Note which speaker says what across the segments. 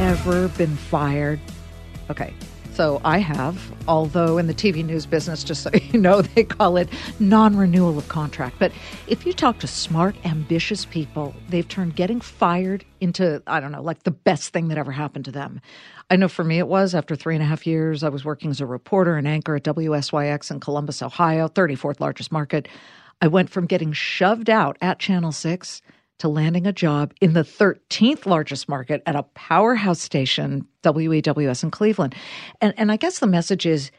Speaker 1: Ever been fired? Okay, so I have, although in the TV news business, just so you know, they call it non renewal of contract. But if you talk to smart, ambitious people, they've turned getting fired into, I don't know, like the best thing that ever happened to them. I know for me it was after three and a half years, I was working as a reporter and anchor at WSYX in Columbus, Ohio, 34th largest market. I went from getting shoved out at Channel 6 to landing a job in the 13th largest market at a powerhouse station, WEWS in Cleveland. And, and I guess the message is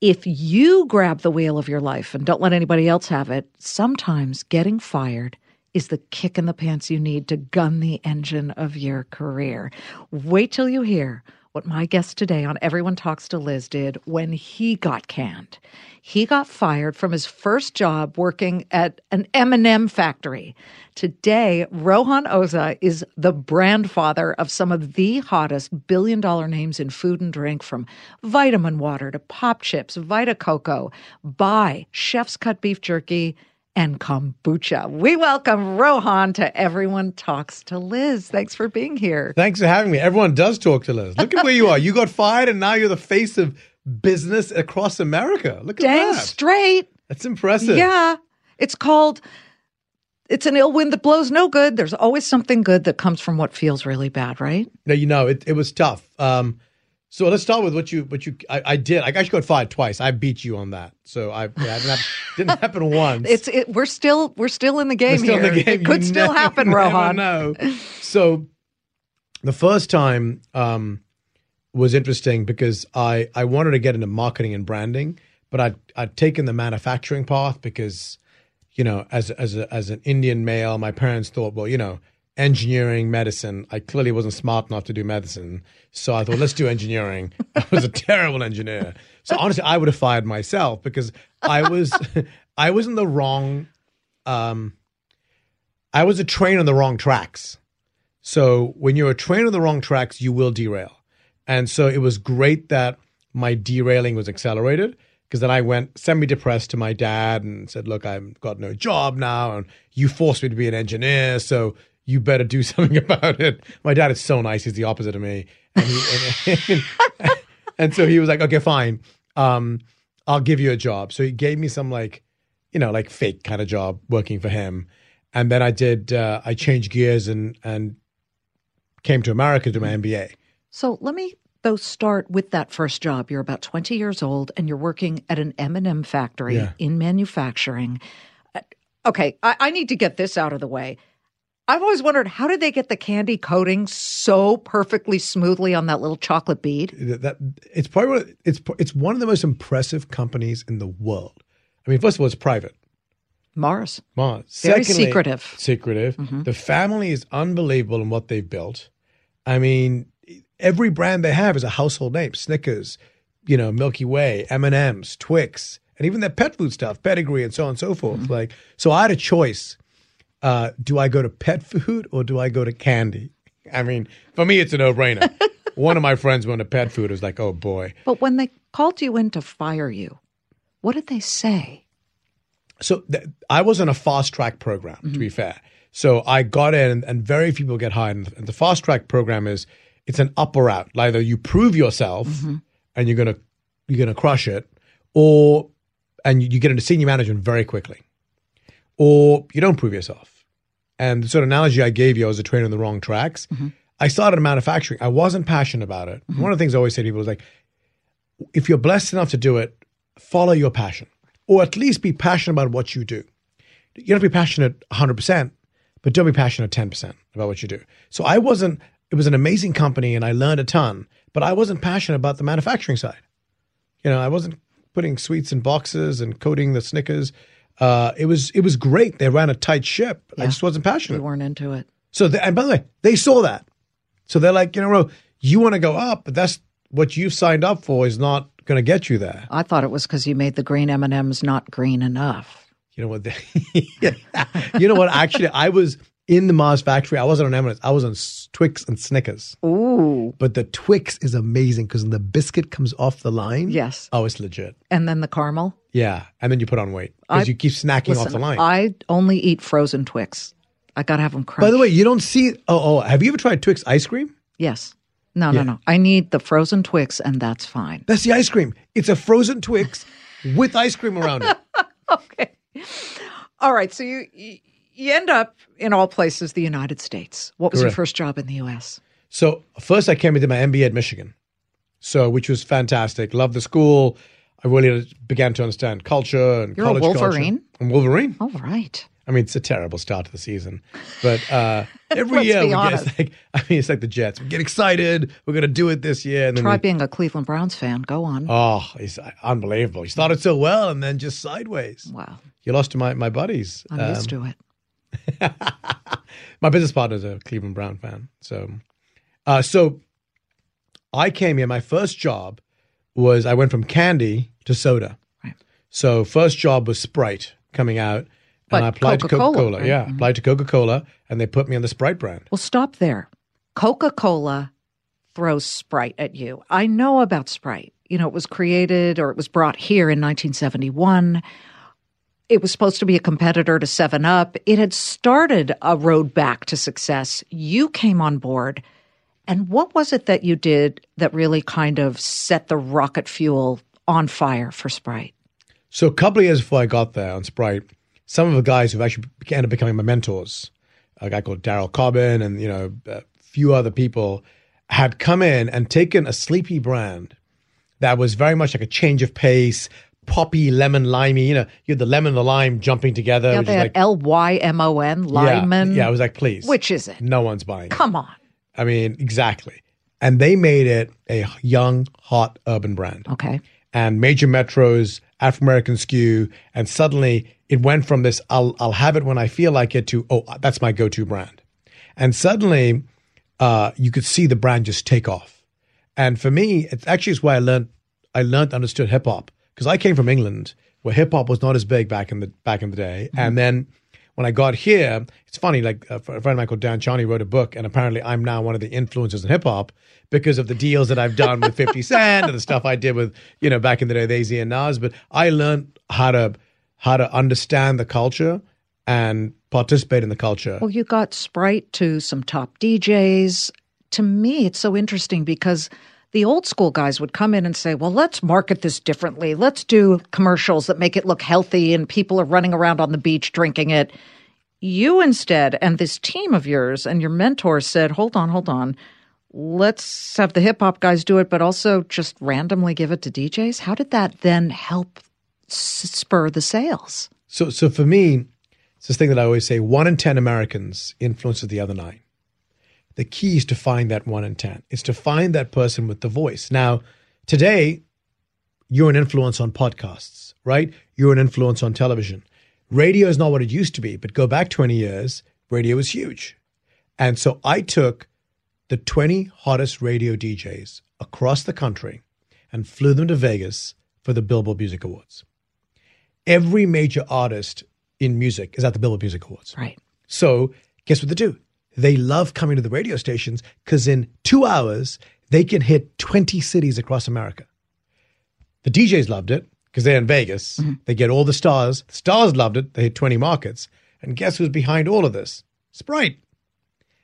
Speaker 1: if you grab the wheel of your life and don't let anybody else have it, sometimes getting fired is the kick in the pants you need to gun the engine of your career. Wait till you hear what my guest today on Everyone Talks to Liz did when he got canned. He got fired from his first job working at an M&M factory. Today, Rohan Oza is the brand father of some of the hottest billion dollar names in food and drink from vitamin water to pop chips, Vita Coco, Bai, Chef's Cut Beef Jerky, and kombucha. We welcome Rohan to Everyone Talks to Liz. Thanks for being here.
Speaker 2: Thanks for having me. Everyone does talk to Liz. Look at where you are. You got fired, and now you're the face of business across America. Look at
Speaker 1: Dang
Speaker 2: that.
Speaker 1: straight.
Speaker 2: That's impressive.
Speaker 1: Yeah. It's called it's an ill wind that blows no good. There's always something good that comes from what feels really bad, right?
Speaker 2: No, you know, it, it was tough. Um, so let's start with what you what you I, I did. I actually got fired twice. I beat you on that. So I yeah, didn't, happen, didn't happen once.
Speaker 1: It's it, we're still we're still in the game
Speaker 2: still
Speaker 1: here.
Speaker 2: the game.
Speaker 1: It could
Speaker 2: You
Speaker 1: still
Speaker 2: never-
Speaker 1: happen, Rohan.
Speaker 2: know. So the first time um, was interesting because I I wanted to get into marketing and branding, but I'd I'd taken the manufacturing path because you know as as a, as an Indian male, my parents thought, well, you know, engineering, medicine. I clearly wasn't smart enough to do medicine, so I thought, let's do engineering. I was a terrible engineer. So honestly, I would have fired myself because I was I was in the wrong. Um, I was a train on the wrong tracks. So when you're a train on the wrong tracks, you will derail. And so it was great that my derailing was accelerated because then I went semi depressed to my dad and said, Look, I've got no job now, and you forced me to be an engineer, so you better do something about it. My dad is so nice, he's the opposite of me. And, he, and, and so he was like, Okay, fine. Um, I'll give you a job. So he gave me some like, you know, like fake kind of job working for him. And then I did, uh, I changed gears and, and came to America to do my MBA.
Speaker 1: So let me though start with that first job. You're about 20 years old and you're working at an M&M factory
Speaker 2: Yeah.
Speaker 1: in manufacturing. Uh, Okay, I, I need to get this out of the way. I've always wondered how did they get the candy coating so perfectly smoothly on that little chocolate bead?
Speaker 2: that, it's probably one of- it's it's one of the most impressive companies in the world. I mean, first of all, it's private.
Speaker 1: Mars.
Speaker 2: Mars.
Speaker 1: Very
Speaker 2: Secondly-
Speaker 1: secretive.
Speaker 2: Secretive. Mm-hmm. The family is unbelievable in what they've built. I mean, every brand they have is a household name: Snickers, you know, Milky Way, M and M's, Twix, and even their pet food stuff, Pedigree, and so on and so forth. Mm-hmm. Like, so I had a choice: uh, do I go to pet food or do I go to candy? I mean, for me, it's a no-brainer. One of my friends went to pet food. Was like, oh boy.
Speaker 1: But when they called you in to fire you, what did they say?
Speaker 2: So th- I was on a fast track program, to be fair. So I got in, and, and very few people get hired. And, and the fast track program is it's an up or out. Either you prove yourself and you're gonna you're gonna crush it, or and you, you get into senior management very quickly, or you don't prove yourself. And the sort of analogy I gave you, I was a trainer on the wrong tracks. Mm-hmm. I started in manufacturing. I wasn't passionate about it. Mm-hmm. One of the things I always say to people is like, if you're blessed enough to do it, follow your passion, or at least be passionate about what you do. You don't have to be passionate 100%, but don't be passionate 10% about what you do. So I wasn't, it was an amazing company and I learned a ton, but I wasn't passionate about the manufacturing side. You know, I wasn't putting sweets in boxes and coating the Snickers. Uh, it was it was great. They ran a tight ship. I just wasn't
Speaker 1: We
Speaker 2: passionate.
Speaker 1: weren't into it.
Speaker 2: So, they, and by the way, they saw that. So they're like, you know, you want to go up, but that's what you've signed up for is not going to get you there.
Speaker 1: I thought it was because you made the green M and M's not green enough.
Speaker 2: You know what? They, you know what? Actually, I was in the Mars factory. I wasn't on M&M's. I was on Twix and Snickers.
Speaker 1: Ooh,
Speaker 2: But the Twix is amazing because when the biscuit comes off the line,
Speaker 1: yes.
Speaker 2: oh, it's legit.
Speaker 1: And then the caramel.
Speaker 2: Yeah, and then you put on weight because you keep snacking off the line.
Speaker 1: I only eat frozen Twix. I gotta have them crunched.
Speaker 2: By the way, you don't see. Oh, oh, have you ever tried Twix ice cream?
Speaker 1: yes. No,
Speaker 2: Yeah.
Speaker 1: no, no. I need the frozen Twix, and that's fine.
Speaker 2: That's the ice cream. It's a frozen Twix with ice cream around it.
Speaker 1: okay. All right. So you you you end up in all places, the United States. What was your first job in the U.S.?
Speaker 2: So first, I came into my MBA at Michigan, so which was fantastic. Loved the school. I really began to understand culture and
Speaker 1: You're a
Speaker 2: college culture.
Speaker 1: Wolverine?
Speaker 2: I'm Wolverine.
Speaker 1: All right.
Speaker 2: I mean, it's a terrible start to the season, but uh, every year we get like, I mean, it's like the Jets. We get excited. We're going to do it this year, and then
Speaker 1: Try
Speaker 2: we,
Speaker 1: being a Cleveland Browns fan. Go on.
Speaker 2: oh, it's unbelievable. He started so well, and then just sideways.
Speaker 1: wow.
Speaker 2: You lost to my my buddies.
Speaker 1: I'm
Speaker 2: Um,
Speaker 1: used to it.
Speaker 2: my business partner's a Cleveland Brown fan. So, uh, so I came here. My first job was I went from candy to soda.
Speaker 1: Right.
Speaker 2: So first job was Sprite coming out,
Speaker 1: But
Speaker 2: and I applied
Speaker 1: Coca-Cola,
Speaker 2: to Coca Cola.
Speaker 1: right?
Speaker 2: Yeah,
Speaker 1: Mhm.
Speaker 2: applied to Coca Cola, and they put me on the Sprite brand.
Speaker 1: Well, stop there. Coca Cola throws Sprite at you. I know about Sprite. You know, it was created or it was brought here in 1971. It was supposed to be a competitor to 7 Up. It had started a road back to success. You came on board. And what was it that you did that really kind of set the rocket fuel on fire for Sprite?
Speaker 2: So a couple of years before I got there on Sprite, some of the guys who've actually ended up becoming my mentors, a guy called Daryl Cobbin and you know a few other people, had come in and taken a sleepy brand that was very much like a change of pace, poppy, lemon, limey. You know, you had the lemon and the lime jumping together.
Speaker 1: Yeah, they had
Speaker 2: like,
Speaker 1: L Y M O N,
Speaker 2: yeah,
Speaker 1: Lymon.
Speaker 2: Yeah, I was like, please.
Speaker 1: Which is it?
Speaker 2: No one's buying. it.
Speaker 1: Come on.
Speaker 2: I mean, exactly. And they made it a young, hot urban brand
Speaker 1: Okay.
Speaker 2: and major metros, African American skew, and suddenly it went from this I'll I'll have it when I feel like it to oh that's my go to brand, and suddenly uh, you could see the brand just take off. And for me, it actually is why I learned I learned understood hip hop because I came from England where hip hop was not as big back in the back in the day, and then. When I got here, it's funny. Like a friend of mine called Dan Charnas wrote a book, and apparently I'm now one of the influencers in hip hop because of the deals that I've done with 50 Cent and the stuff I did with, you know, back in the day with AZ and Nas. But I learned how to how to understand the culture and participate in the culture.
Speaker 1: Well, you got Sprite to some top DJs. To me, it's so interesting because the old school guys would come in and say, well, let's market this differently. Let's do commercials that make it look healthy and people are running around on the beach drinking it. You instead, and this team of yours and your mentors said, hold on, hold on. Let's have the hip hop guys do it, but also just randomly give it to DJs. How did that then help spur the sales?
Speaker 2: So, so for me, it's this thing that I always say: one in ten Americans influences the other nine. The key is to find that one in ten. It's to find that person with the voice. Now, today, you're an influence on podcasts, right? You're an influence on television. Radio is not what it used to be, but go back 20 years, radio was huge. And so I took the 20 hottest radio DJs across the country and flew them to Vegas for the Billboard Music Awards. Every major artist in music is at the Billboard Music Awards.
Speaker 1: Right.
Speaker 2: So guess what they do? They love coming to the radio stations because in two hours, they can hit 20 cities across America. The DJs loved it because they're in Vegas. Mm-hmm. They get all the stars. The stars loved it. They hit 20 markets. And guess who's behind all of this? Sprite.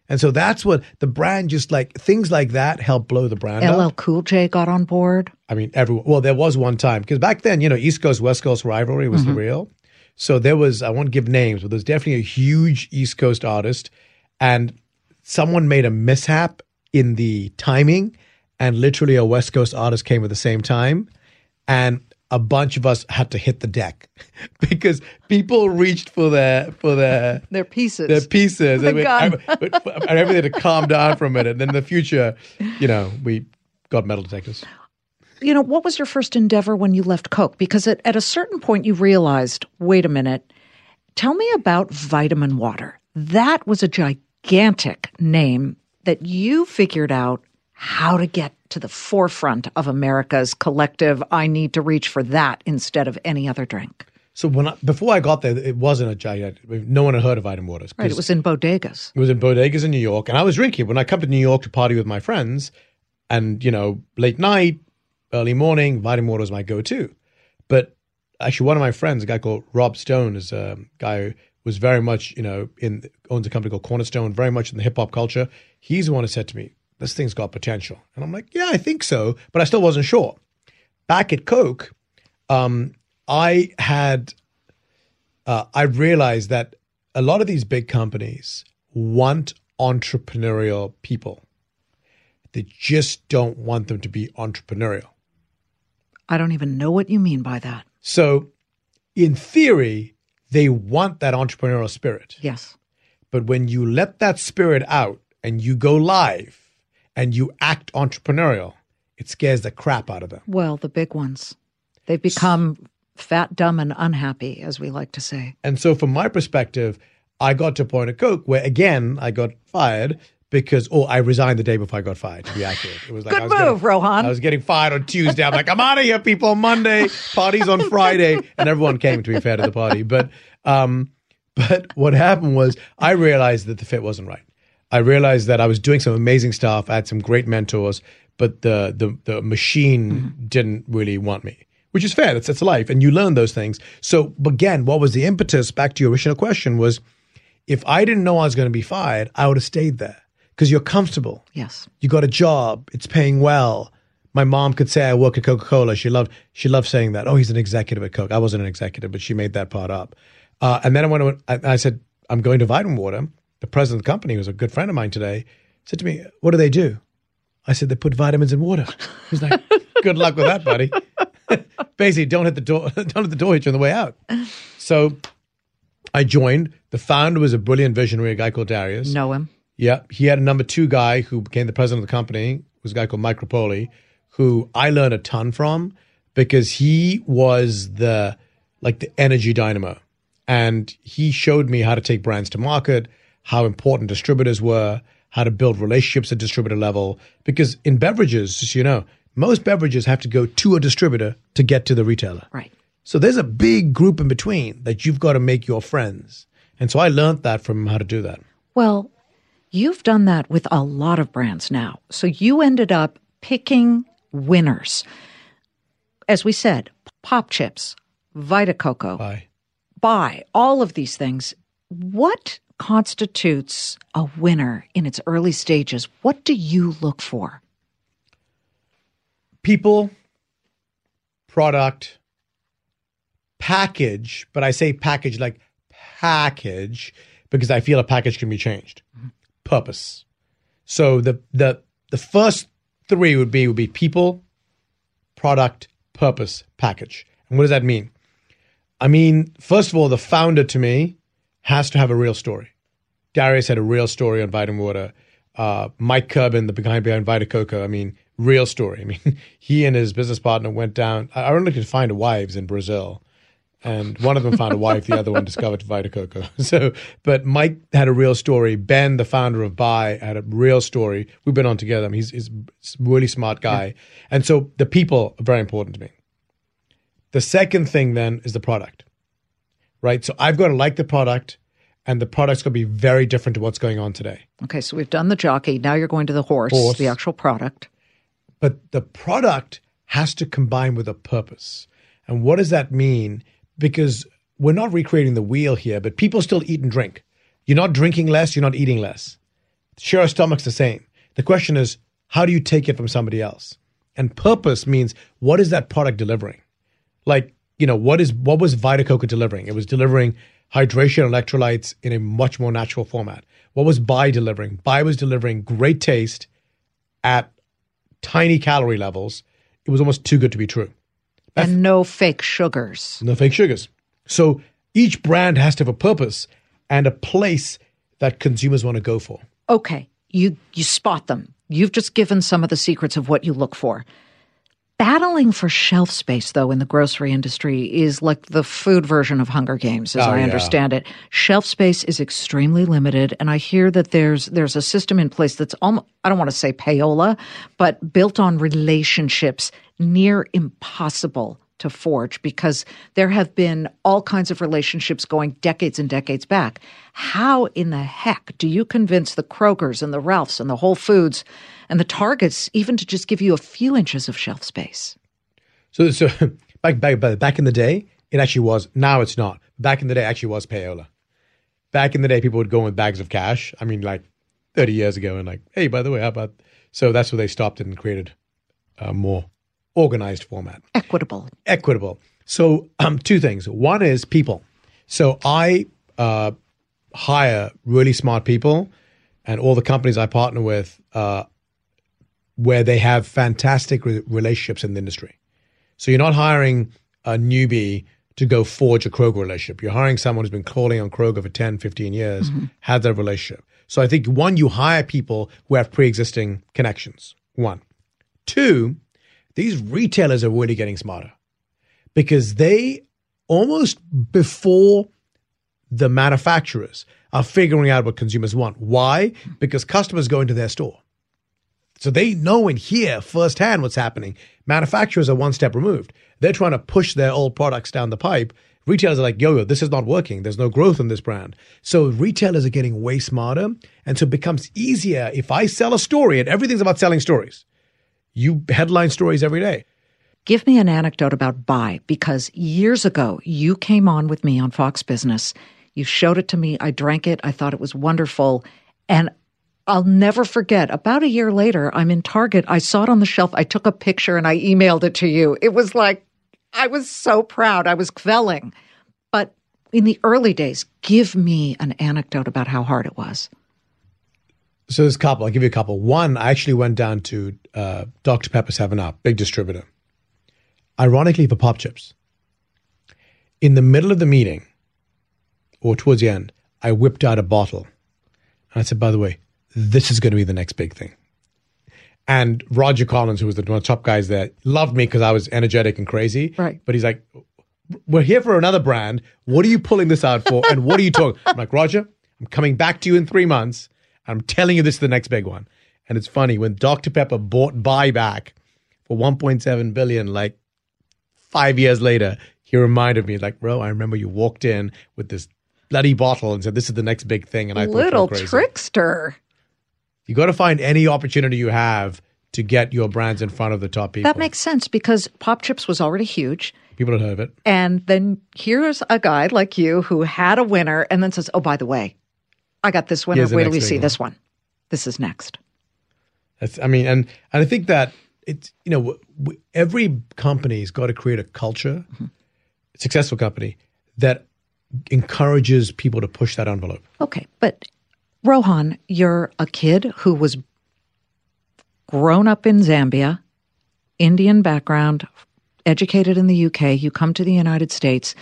Speaker 2: And so that's what the brand just like things like that help blow the brand up.
Speaker 1: LL
Speaker 2: up.
Speaker 1: Cool J got on board.
Speaker 2: I mean, everyone. Well, there was one time because back then, you know, East Coast West Coast rivalry was the mm-hmm. real. So there was. I won't give names, but there's definitely a huge East Coast artist, and someone made a mishap in the timing, and literally a West Coast artist came at the same time, and a bunch of us had to hit the deck because people reached for their for their
Speaker 1: Their pieces.
Speaker 2: their pieces.
Speaker 1: Oh the
Speaker 2: and we- I- and everything to calm down for a minute. And then in the future, you know, we got metal detectors.
Speaker 1: you know, what was your first endeavor when you left Coke? Because at, at a certain point, you realized, wait a minute, tell me about vitamin water. That was a gigantic name that you figured out how to get to the forefront of America's collective. I need to reach for that instead of any other drink.
Speaker 2: So when I, before I got there, it wasn't a giant. No one had heard of Vitamin Waters.
Speaker 1: Right, it was in bodegas.
Speaker 2: It was in bodegas in New York, and I was drinking when I come to New York to party with my friends, and you know, late night, early morning, Vitamin Water was my go-to. But actually, one of my friends, a guy called Rob Stone, is a guy who was very much, you know, in owns a company called Cornerstone, very much in the hip hop culture. He's the one who said to me, "This thing's got potential," and I'm like, "Yeah, I think so," but I still wasn't sure. Back at Coke, um, I had, uh, I realized that a lot of these big companies want entrepreneurial people. They just don't want them to be entrepreneurial.
Speaker 1: I don't even know what you mean by that.
Speaker 2: So, in theory, they want that entrepreneurial spirit.
Speaker 1: Yes.
Speaker 2: But when you let that spirit out and you go live and you act entrepreneurial, it scares the crap out of them.
Speaker 1: Well, the big ones. They've become fat, dumb, and unhappy, as we like to say.
Speaker 2: And so, from my perspective, I got to a point at Coke where, again, I got fired because, oh, I resigned the day before I got fired, to be accurate. It was like
Speaker 1: Good
Speaker 2: I was
Speaker 1: move,
Speaker 2: getting,
Speaker 1: Rohan.
Speaker 2: I was getting fired on Tuesday. I'm like, I'm out of here, people. On Monday, parties on Friday. And everyone came, to be fair to the party. But, um, but what happened was I realized that the fit wasn't right. I realized that I was doing some amazing stuff. I had some great mentors, but the the, the machine didn't really want me, which is fair. That's, that's life. And you learn those things. So, again, what was the impetus, back to your original question, was if I didn't know I was going to be fired, I would have stayed there because you're comfortable.
Speaker 1: Yes.
Speaker 2: You got a job. It's paying well. My mom could say I work at Coca Cola. She loved she loved saying that. Oh, he's an executive at Coke. I wasn't an executive, but she made that part up. Uh, and then I went. I, I said, I'm going to Vitamin Water. The president of the company, who's a good friend of mine today, said to me, "What do they do?" I said, "They put vitamins in water." He's like, "Good luck with that, buddy." Basically, don't hit the door. Don't hit the door hit you on the way out. So, I joined. The founder was a brilliant visionary, a guy called Darius.
Speaker 1: Know him.
Speaker 2: Yeah, he had a number two guy who became the president of the company. Was a guy called Mike Repole, who I learned a ton from because he was the like the energy dynamo, and he showed me how to take brands to market, how important distributors were, how to build relationships at distributor level. Because in beverages, just so you know, most beverages have to go to a distributor to get to the retailer.
Speaker 1: Right.
Speaker 2: So there's a big group in between that you've got to make your friends. And so I learned that from how to do that.
Speaker 1: Well, you've done that with a lot of brands now. So you ended up picking winners. As we said, Pop Chips, Vita Coco,
Speaker 2: Bai.
Speaker 1: Bai, all of these things. What constitutes a winner in its early stages? What do you look for?
Speaker 2: People, product, package, but I say package like package because I feel a package can be changed. Mm-hmm. Purpose. So the the the first three would be would be people, product, purpose, package. And what does that mean? I mean, first of all, the founder to me has to have a real story. Darius had a real story on Vitamin Water. Uh, Mike Kirban, the behind behind Vita Coco, I mean, real story. I mean, he and his business partner went down. I only could find wives in Brazil, and one of them found a wife, the other one discovered Vita Coco. So, but Mike had a real story. Ben, the founder of Bai, had a real story. We've been on together. I mean, he's, he's a really smart guy, and so the people are very important to me. The second thing then is the product, right? So I've got to like the product, and the product's going to be very different to what's going on today.
Speaker 1: Okay, so we've done the jockey. Now you're going to the horse,
Speaker 2: Horse.
Speaker 1: the actual product.
Speaker 2: But the product has to combine with a purpose. And what does that mean? Because we're not recreating the wheel here, but people still eat and drink. You're not drinking less, you're not eating less. Sure, our stomach's the same. The question is, how do you take it from somebody else? And purpose means what is that product delivering? Like, you know, what is what was Vita Coco delivering? It was delivering hydration electrolytes in a much more natural format. What was Bai delivering? Bai was delivering great taste at tiny calorie levels. It was almost too good to be true.
Speaker 1: And no fake sugars.
Speaker 2: No fake sugars. So each brand has to have a purpose and a place that consumers want to go for.
Speaker 1: Okay, you you spot them. You've just given some of the secrets of what you look for. Battling for shelf space, though, in the grocery industry is like the food version of Hunger Games, as
Speaker 2: Oh,
Speaker 1: I
Speaker 2: yeah.
Speaker 1: understand it. Shelf space is extremely limited, and I hear that there's there's a system in place that's almost I don't want to say payola, but built on relationships near impossible to forge because there have been all kinds of relationships going decades and decades back. How in the heck do you convince the Krogers and the Ralphs and the Whole Foods and the Targets even to just give you a few inches of shelf space?
Speaker 2: So, so back, back back in the day, it actually was. Now it's not. Back in the day, actually was payola. Back in the day, people would go in with bags of cash. I mean, like thirty years ago, and like, hey, by the way, how about? So that's where they stopped and created a more organized format,
Speaker 1: Equitable.
Speaker 2: equitable. So, um, two things. One is people. So I uh, hire really smart people, and all the companies I partner with, uh, where they have fantastic re- relationships in the industry. So you're not hiring a newbie to go forge a Kroger relationship. You're hiring someone who's been calling on Kroger for 10, 15 years, has that relationship. So I think one, you hire people who have pre-existing connections. One. Two, these retailers are really getting smarter because they almost before the manufacturers are figuring out what consumers want. Why? Because customers go into their store. So they know and hear firsthand what's happening. Manufacturers are one step removed. They're trying to push their old products down the pipe. Retailers are like, yo, yo, this is not working. There's no growth in this brand. So retailers are getting way smarter. And so it becomes easier. If I sell a story, and everything's about selling stories, you headline stories every day.
Speaker 1: Give me an anecdote about Bai because years ago you came on with me on Fox Business. You showed it to me. I drank it. I thought it was wonderful. And I'll never forget. About a year later, I'm in Target. I saw it on the shelf. I took a picture and I emailed it to you. It was like, I was so proud. I was quelling. But in the early days, give me an anecdote about how hard it was.
Speaker 2: So there's a couple. I'll give you a couple. One, I actually went down to uh, Dr. Pepper 7 Up, big distributor. Ironically, for pop chips. In the middle of the meeting, or towards the end, I whipped out a bottle. And I said, by the way, this is going to be the next big thing. And Roger Collins, who was the one of the top guys there, loved me because I was energetic and crazy.
Speaker 1: Right.
Speaker 2: But he's like, we're here for another brand. What are you pulling this out for? And what are you talking? I'm like, Roger, I'm coming back to you in three months. I'm telling you this is the next big one. And it's funny when Dr. Pepper bought buyback for 1.7 billion, like five years later, he reminded me, like, bro, I remember you walked in with this bloody bottle and said, this is the next big thing. And I thought
Speaker 1: Little trickster.
Speaker 2: You got to find any opportunity you have to get your brands in front of the top people.
Speaker 1: That makes sense because Pop Chips was already huge.
Speaker 2: people don't heard of it.
Speaker 1: And then here's a guy like you who had a winner and then says, Oh, by the way, I got this
Speaker 2: one. The
Speaker 1: Wait till you see this one. This is next.
Speaker 2: That's, I mean, and and I think that it's you know w- w- every company's got to create a culture, mm-hmm. successful company that encourages people to push that envelope.
Speaker 1: Okay. But Rohan, you're a kid who was grown up in Zambia, Indian background, educated in the UK. You come to the United States.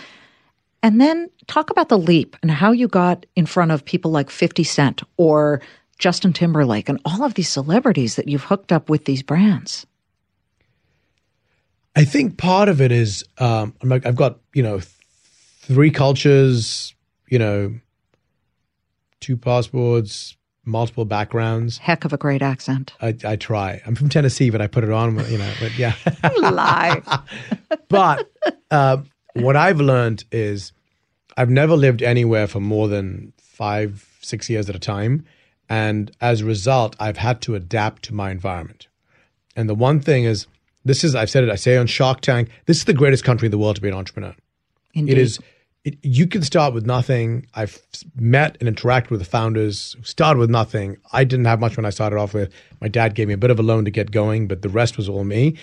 Speaker 1: And then talk about the leap and how you got in front of people like 50 Cent or Justin Timberlake and all of these celebrities that you've hooked up with these brands.
Speaker 2: I think part of it is um, I'm like I've got you know th- three cultures, you know, two passports, multiple backgrounds.
Speaker 1: Heck of a great accent.
Speaker 2: I, I try. I'm from Tennessee, but I put it on. You know, but yeah.
Speaker 1: Lie.
Speaker 2: but uh, what I've learned is I've never lived anywhere for more than five, six years at a time. And as a result, I've had to adapt to my environment. And the one thing is, this is, I've said it, I say on Shark Tank, this is the greatest country in the world to be an entrepreneur.
Speaker 1: Indeed.
Speaker 2: It is, it, you can start with nothing. I've met and interacted with the founders who started with nothing. I didn't have much when I started off with. My dad gave me a bit of a loan to get going, but the rest was all me.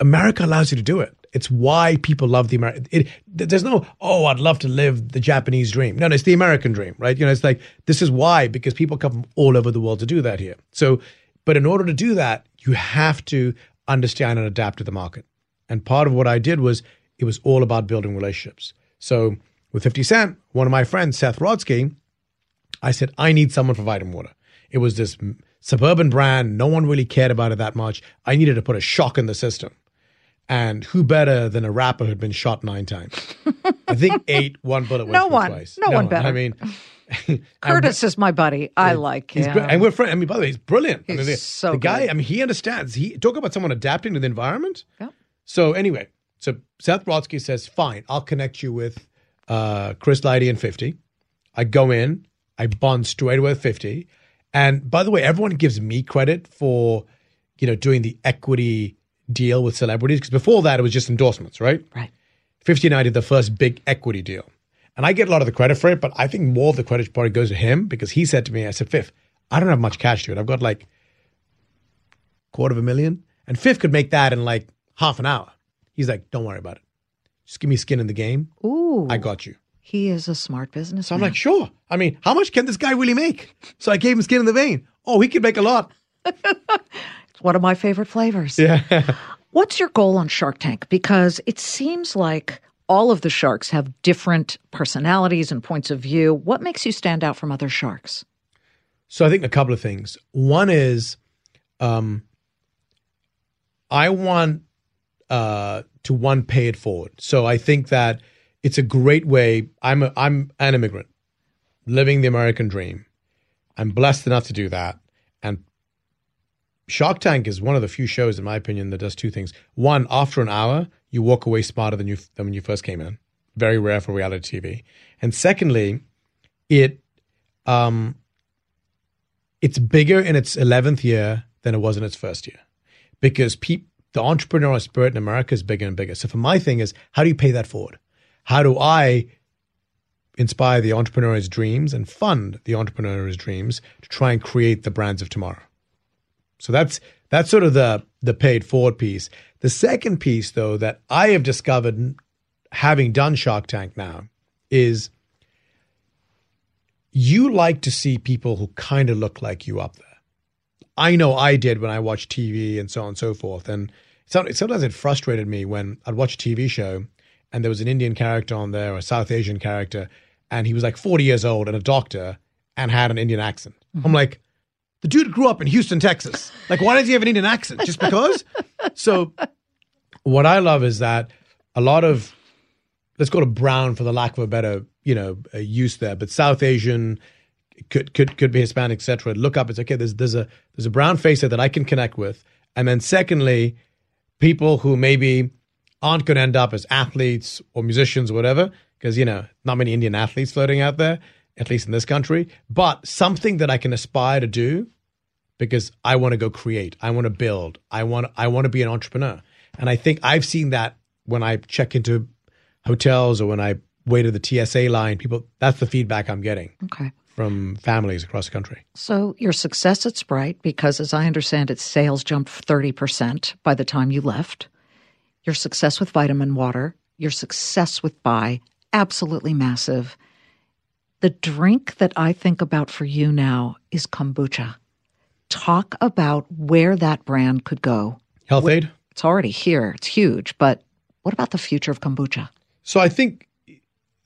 Speaker 2: America allows you to do it. It's why people love the American. There's no, oh, I'd love to live the Japanese dream. No, no, it's the American dream, right? You know, it's like this is why because people come from all over the world to do that here. So, but in order to do that, you have to understand and adapt to the market. And part of what I did was it was all about building relationships. So with 50 Cent, one of my friends, Seth Rodsky, I said, I need someone for Vitamin Water. It was this suburban brand. No one really cared about it that much. I needed to put a shock in the system. And who better than a rapper who'd been shot nine times? I think eight, one bullet went
Speaker 1: No one.
Speaker 2: twice.
Speaker 1: No one one better.
Speaker 2: I mean,
Speaker 1: Curtis is my buddy. I like him.
Speaker 2: and we're friends. I mean, by the way, he's brilliant. I
Speaker 1: He's
Speaker 2: mean, the,
Speaker 1: so
Speaker 2: the guy.
Speaker 1: good.
Speaker 2: I mean, he understands. He talk about someone adapting to the environment.
Speaker 1: Yeah.
Speaker 2: So anyway, so Seth Brodsky says, "Fine, I'll connect you with uh, Chris Lighty and 50." I go in, I bond straight away with 50. And by the way, everyone gives me credit for, you know, doing the equity deal with celebrities because before that it was just endorsements, right?
Speaker 1: right.
Speaker 2: 50 and I did the first big equity deal. And I get a lot of the credit for it, but I think more of the credit probably goes to him because he said to me, I said, Fifth, I don't have much cash, to it. I've got like quarter of a million. And Fifth could make that in like half an hour. He's like, don't worry about it. Just give me skin in the game.
Speaker 1: Ooh.
Speaker 2: I got you.
Speaker 1: He is a smart businessman.
Speaker 2: So I'm like, sure. I mean, how much can this guy really make? So I gave him skin in the vein. Oh, he could make a lot.
Speaker 1: one of my favorite flavors.
Speaker 2: Yeah.
Speaker 1: What's your goal on Shark Tank? Because it seems like all of the sharks have different personalities and points of view. What makes you stand out from other sharks?
Speaker 2: So I think a couple of things. One is, um, I want uh, to one pay it forward. So I think that it's a great way. I'm a, I'm an immigrant, living the American dream. I'm blessed enough to do that, and Shark Tank is one of the few shows, in my opinion, that does two things. One, after an hour, you walk away smarter than you than when you first came in. Very rare for reality TV. And secondly, it um, it's bigger in its 11th year than it was in its first year because peop- the entrepreneurial spirit in America is bigger and bigger. So for my thing is, how do you pay that forward? How do I inspire the entrepreneur's dreams and fund the entrepreneur's dreams to try and create the brands of tomorrow? So that's that's sort of the the paid forward piece. The second piece, though, that I have discovered having done Shark Tank now is you like to see people who kind of look like you up there. I know I did when I watched TV and so on and so forth. And sometimes it frustrated me when I'd watch a TV show and there was an Indian character on there or a South Asian character, and he was like 40 years old and a doctor and had an Indian accent. I'm mm-hmm. like, the dude grew up in Houston, Texas. Like, why does he have an Indian accent? Just because? so, what I love is that a lot of let's go to brown for the lack of a better you know use there but south asian could could could be hispanic etc look up it's okay there's there's a there's a brown face there that i can connect with and then secondly people who maybe aren't going to end up as athletes or musicians or whatever because you know not many indian athletes floating out there at least in this country but something that i can aspire to do because I want to go create. I want to build. I want I want to be an entrepreneur. And I think I've seen that when I check into hotels or when I wait at the TSA line, people that's the feedback I'm getting
Speaker 1: Okay.
Speaker 2: from families across the country.
Speaker 1: So your success at Sprite, because as I understand it, sales jumped 30% by the time you left. Your success with vitamin water, your success with Bai, absolutely massive. The drink that I think about for you now is kombucha. Talk about where that brand could go.
Speaker 2: Health-Ade.
Speaker 1: It's already here, it's huge, but what about the future of kombucha?
Speaker 2: So I think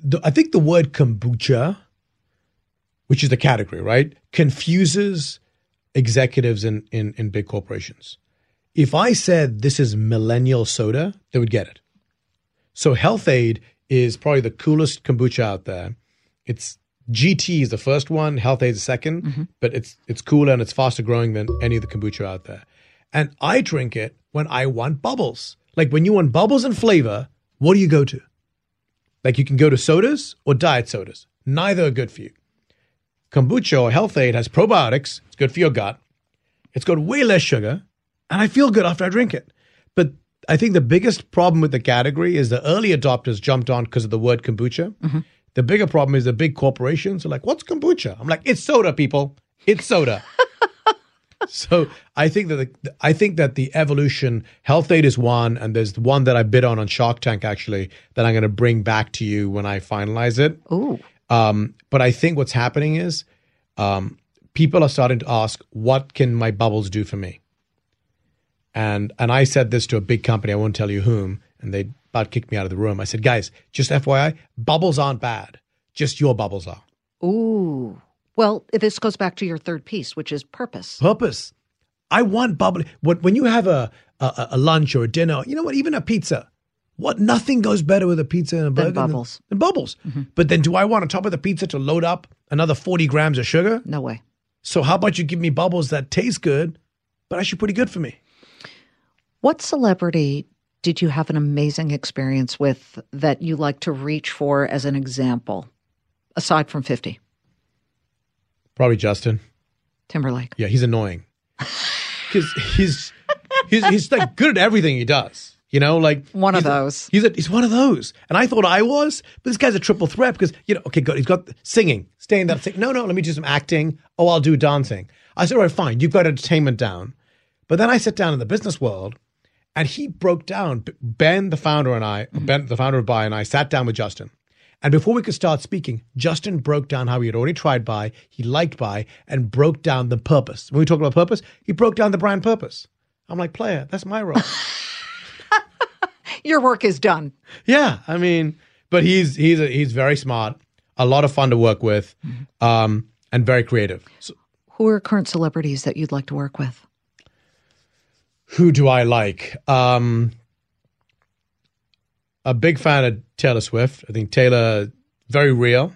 Speaker 2: the, I think the word kombucha, which is the category, right, confuses executives in, in, in big corporations. If I said this is millennial soda, they would get it. So Health-Ade is probably the coolest kombucha out there. It's GT is the first one, Health-Ade is the 2nd mm-hmm. but it's it's cooler and it's faster growing than any of the kombucha out there. And I drink it when I want bubbles. Like when you want bubbles and flavor, what do you go to? Like you can go to sodas or diet sodas. Neither are good for you. Kombucha or Health-Ade has probiotics. It's good for your gut. It's got way less sugar, and I feel good after I drink it. But I think the biggest problem with the category is the early adopters jumped on because of the word kombucha. Mm-hmm. The bigger problem is the big corporations are like, "What's kombucha?" I'm like, "It's soda, people. It's soda." so I think that the, I think that the evolution Health-Ade is one, and there's one that I bid on on Shark Tank actually that I'm going to bring back to you when I finalize it.
Speaker 1: Ooh.
Speaker 2: Um, but I think what's happening is um, people are starting to ask, "What can my bubbles do for me?" And and I said this to a big company. I won't tell you whom, and they about kicked me out of the room. I said, "Guys, just FYI, bubbles aren't bad. Just your bubbles are.
Speaker 1: Ooh. Well, this goes back to your third piece, which is purpose.
Speaker 2: Purpose. I want bubbly. When, when you have a, a a lunch or a dinner, you know what? Even a pizza. What? Nothing goes better with a pizza and a burger than
Speaker 1: bubbles.
Speaker 2: Than, than bubbles. Mm-hmm. But then, do I want on top of the pizza to load up another forty grams of sugar?
Speaker 1: No way.
Speaker 2: So how about you give me bubbles that taste good, but actually pretty good for me?
Speaker 1: What celebrity did you have an amazing experience with that you like to reach for as an example, aside from 50?
Speaker 2: Probably Justin.
Speaker 1: Timberlake.
Speaker 2: Yeah, he's annoying because he's he's he's like good at everything he does. You know, like
Speaker 1: One of
Speaker 2: he's a-
Speaker 1: those.
Speaker 2: he's a, he's one of those, and I thought I was, but this guy's a triple threat because you know, okay, good, he's got singing, staying that. Sing, no, no, let me do some acting. Oh, I'll do dancing. I said, all right, fine, you've got entertainment down, but then I sit down in the business world, and he broke down. Ben, the founder, and I,
Speaker 1: Mm-hmm.
Speaker 2: Ben, the founder of Bai, and I sat down with Justin. And before we could start speaking, Justin broke down how he had already tried Bai, he liked Bai, and broke down the purpose. When we talk about purpose, he broke down the brand purpose. I'm like, player, that's my role.
Speaker 1: Your work is done.
Speaker 2: yeah, I mean, but he's he's a, he's very smart, a lot of fun to work with, um, and very creative. So,
Speaker 1: Who are current celebrities that you'd like to work with?
Speaker 2: Who do I like? Um, a big fan of Taylor Swift. I think Taylor very real,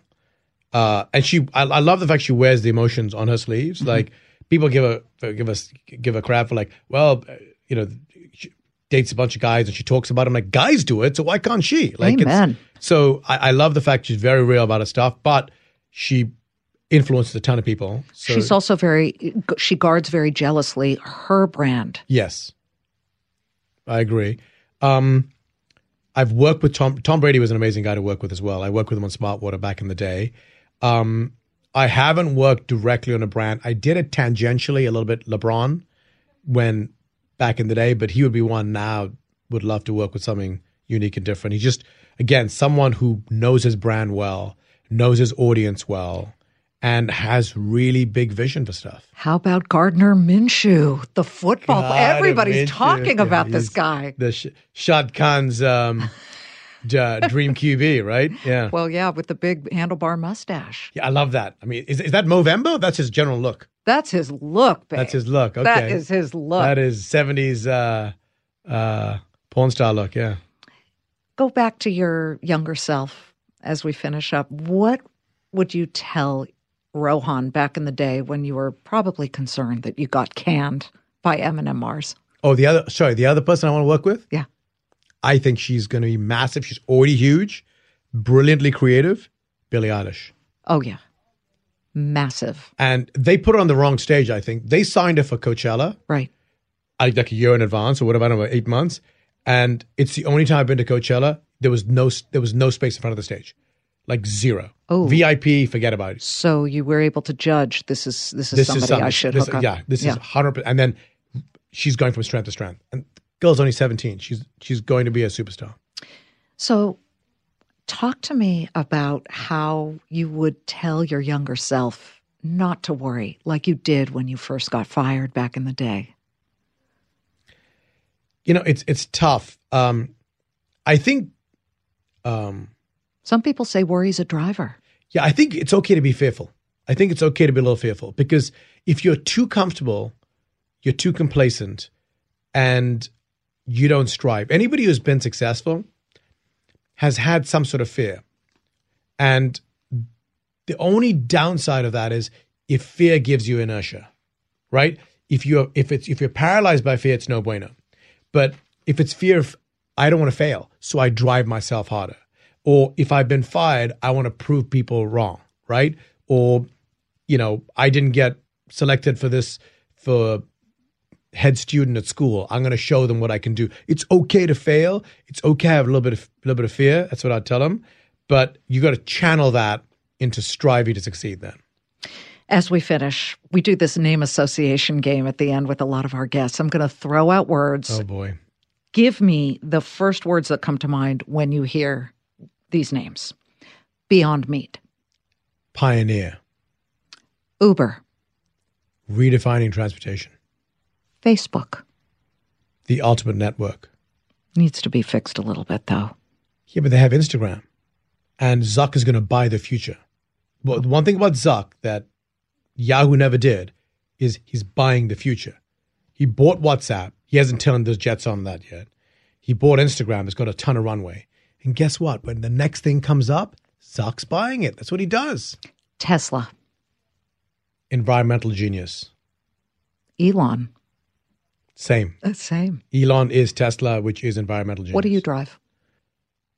Speaker 2: uh, and she. I, I love the fact she wears the emotions on her sleeves. Like people give a give us give a crap for like, well, uh, you know, she dates a bunch of guys and she talks about them like guys do it, so why can't she? Like, it's-
Speaker 1: Amen.
Speaker 2: so I, I love the fact she's very real about her stuff, but she influences a ton of people. So
Speaker 1: She's also very, she guards very jealously her brand.
Speaker 2: Yes, I agree. Um, I've worked with Tom. Tom Brady was an amazing guy to work with as well. I worked with him on Smart Water back in the day. Um, I haven't worked directly on a brand. I did it tangentially a little bit. LeBron, when back in the day, but he would be one now. Would love to work with something unique and different. He's just again someone who knows his brand well, knows his audience well, and has really big vision for stuff.
Speaker 1: How about Gardner Minshew, the football?
Speaker 2: God,
Speaker 1: Everybody's
Speaker 2: Minshew.
Speaker 1: talking
Speaker 2: Yeah,
Speaker 1: about this guy.
Speaker 2: The Sh- Shad Khan's um, uh, dream QB, right? Yeah.
Speaker 1: Well, yeah, with the big handlebar mustache.
Speaker 2: yeah, I love that. I mean, is, is that Movember? That's his general look.
Speaker 1: That's his look, babe.
Speaker 2: That's his look. Okay.
Speaker 1: That is his look.
Speaker 2: That is 70s uh, uh, porn star look, yeah.
Speaker 1: Go back to your younger self as we finish up. What would you tell Rohan back in the day when you were probably concerned that you got canned by M&M Mars?
Speaker 2: Oh, the other, sorry, the other person I want to work with?
Speaker 1: Yeah.
Speaker 2: I think she's going to be massive. She's already huge, brilliantly creative. Billie Eilish.
Speaker 1: Oh, yeah. Massive.
Speaker 2: And they put her on the wrong stage, I think. They signed her for Coachella.
Speaker 1: Right.
Speaker 2: Like a year in advance or whatever, I don't know, eight months. And it's the only time I've been to Coachella. There was no there was no space in front of the stage, like zero.
Speaker 1: Oh.
Speaker 2: VIP, forget about it.
Speaker 1: So you were able to judge this is this is
Speaker 2: This
Speaker 1: somebody
Speaker 2: is something.
Speaker 1: I should
Speaker 2: this,
Speaker 1: hook up.
Speaker 2: Yeah, this is hundred. And then she's going from strength to strength. And girl's only seventeen. She's she's going to be a superstar.
Speaker 1: So, talk to me about how you would tell your younger self not to worry, like you did when you first got fired back in the day.
Speaker 2: You know, it's it's tough. Um, I think. Um,
Speaker 1: Some people say worry's a driver.
Speaker 2: Yeah, I think it's okay to be fearful. I think it's okay to be a little fearful because if you're too comfortable, you're too complacent, and you don't strive. Anybody who's been successful has had some sort of fear. And the only downside of that is if fear gives you inertia, right? If you're if it's if you're paralyzed by fear, it's no bueno. But if it's fear of I don't want to fail, so I drive myself harder. Or if I've been fired, I want to prove people wrong, right? Or, you know, I didn't get selected for this for head student at school. I'm going to show them what I can do. It's okay to fail. It's okay to have a little bit of a little bit of fear. That's what I'd tell them. But you got to channel that into striving to succeed. Then.
Speaker 1: As we finish, we do this name association game at the end with a lot of our guests. I'm going to throw out words.
Speaker 2: Oh boy.
Speaker 1: Give me the first words that come to mind when you hear these names Beyond Meat,
Speaker 2: Pioneer,
Speaker 1: Uber,
Speaker 2: redefining transportation,
Speaker 1: Facebook.
Speaker 2: the ultimate network.
Speaker 1: Needs to be fixed a little bit, though.
Speaker 2: Yeah, but they have Instagram, and Zuck is going to buy the future. Well, one thing about Zuck that Yahoo never did is he's buying the future. He bought WhatsApp. He hasn't turned those jets on that yet. He bought Instagram. It's got a ton of runway. And guess what? When the next thing comes up, Zuck's buying it. That's what he does.
Speaker 1: Tesla,
Speaker 2: Environmental genius.
Speaker 1: Elon,
Speaker 2: Same.
Speaker 1: the same.
Speaker 2: Elon is Tesla, which is environmental genius.
Speaker 1: What do you drive?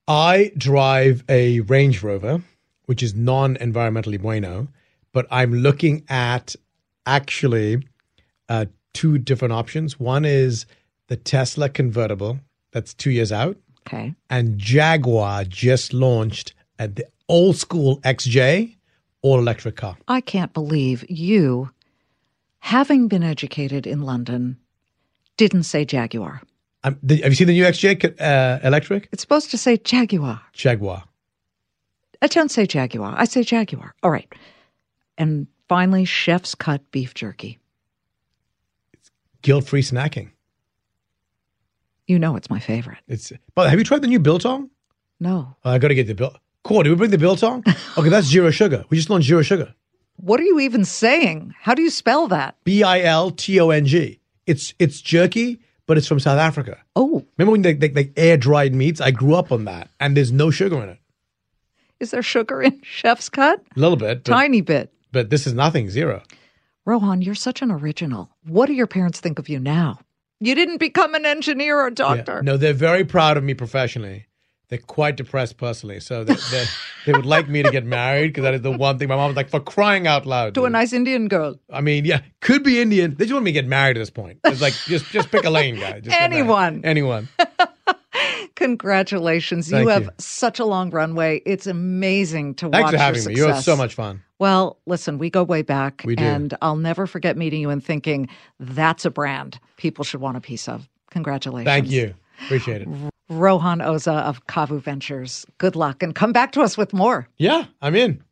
Speaker 2: I drive a Range Rover, which is non environmentally bueno, but I'm looking at actually uh, two different options. One is the Tesla convertible, that's two years out,
Speaker 1: Okay.
Speaker 2: and Jaguar just launched at the old school XJ all electric car.
Speaker 1: I can't believe you, having been educated in London, didn't say Jaguar.
Speaker 2: Um, the, have you seen the new XJ uh, electric?
Speaker 1: It's supposed to say Jaguar.
Speaker 2: Jaguar.
Speaker 1: I don't say Jaguar. I say Jaguar. All right. And finally, chef's cut beef jerky.
Speaker 2: Guilt free snacking.
Speaker 1: You know it's my favorite.
Speaker 2: It's. But have you tried the new Biltong?
Speaker 1: No.
Speaker 2: Oh, I got to get the bill. Cool. Did we bring the Biltong? Okay, that's zero sugar. We just launched zero sugar.
Speaker 1: What are you even saying? How do you spell that?
Speaker 2: B I L T O N G. It's it's jerky, but it's from South Africa.
Speaker 1: Oh,
Speaker 2: Remember when they, they, they air dried meats? I grew up on that, and there's no sugar in it.
Speaker 1: is there sugar in chef's cut?
Speaker 2: A little bit, but,
Speaker 1: Tiny bit.
Speaker 2: but this is nothing. Zero.
Speaker 1: Rohan, you're such an original. What do your parents think of you now? You didn't become an engineer or a
Speaker 2: Yeah.
Speaker 1: doctor.
Speaker 2: No, they're very proud of me professionally. They're quite depressed personally, so they, they, they would like me to get married because that is the one thing my mom was like for crying out loud.
Speaker 1: To a nice Indian girl.
Speaker 2: I mean, yeah, could be Indian. They just want me to get married at this point. It's like just just pick a lane, guy. Just.
Speaker 1: Anyone.
Speaker 2: anyone.
Speaker 1: Congratulations.
Speaker 2: Thank
Speaker 1: you have
Speaker 2: you.
Speaker 1: such a long runway. It's amazing to
Speaker 2: Thanks
Speaker 1: watch
Speaker 2: for having
Speaker 1: your
Speaker 2: me. You
Speaker 1: success.
Speaker 2: so much fun.
Speaker 1: Well, listen, we go way back.
Speaker 2: We do.
Speaker 1: And I'll never forget meeting you and thinking that's a brand people should want a piece of. Congratulations.
Speaker 2: Thank you. Appreciate it.
Speaker 1: Rohan Oza of CAVU Ventures. Good luck and come back to us with more.
Speaker 2: Yeah, I'm in.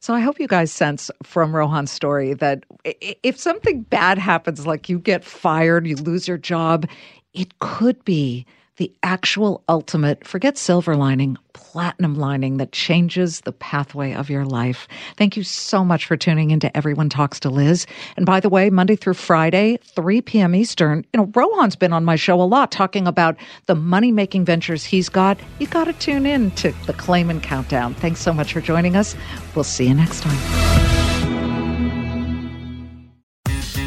Speaker 1: So I hope you guys sense from Rohan's story that if something bad happens, like you get fired, you lose your job, it could be the actual ultimate, forget silver lining, platinum lining that changes the pathway of your life. Thank you so much for tuning into Everyone Talks to Liz. And by the way, Monday through Friday, 3 p.m. Eastern, you know, Rohan's been on my show a lot talking about the money making ventures he's got. You got to tune in to the Claman Countdown. Thanks so much for joining us. We'll see you next time.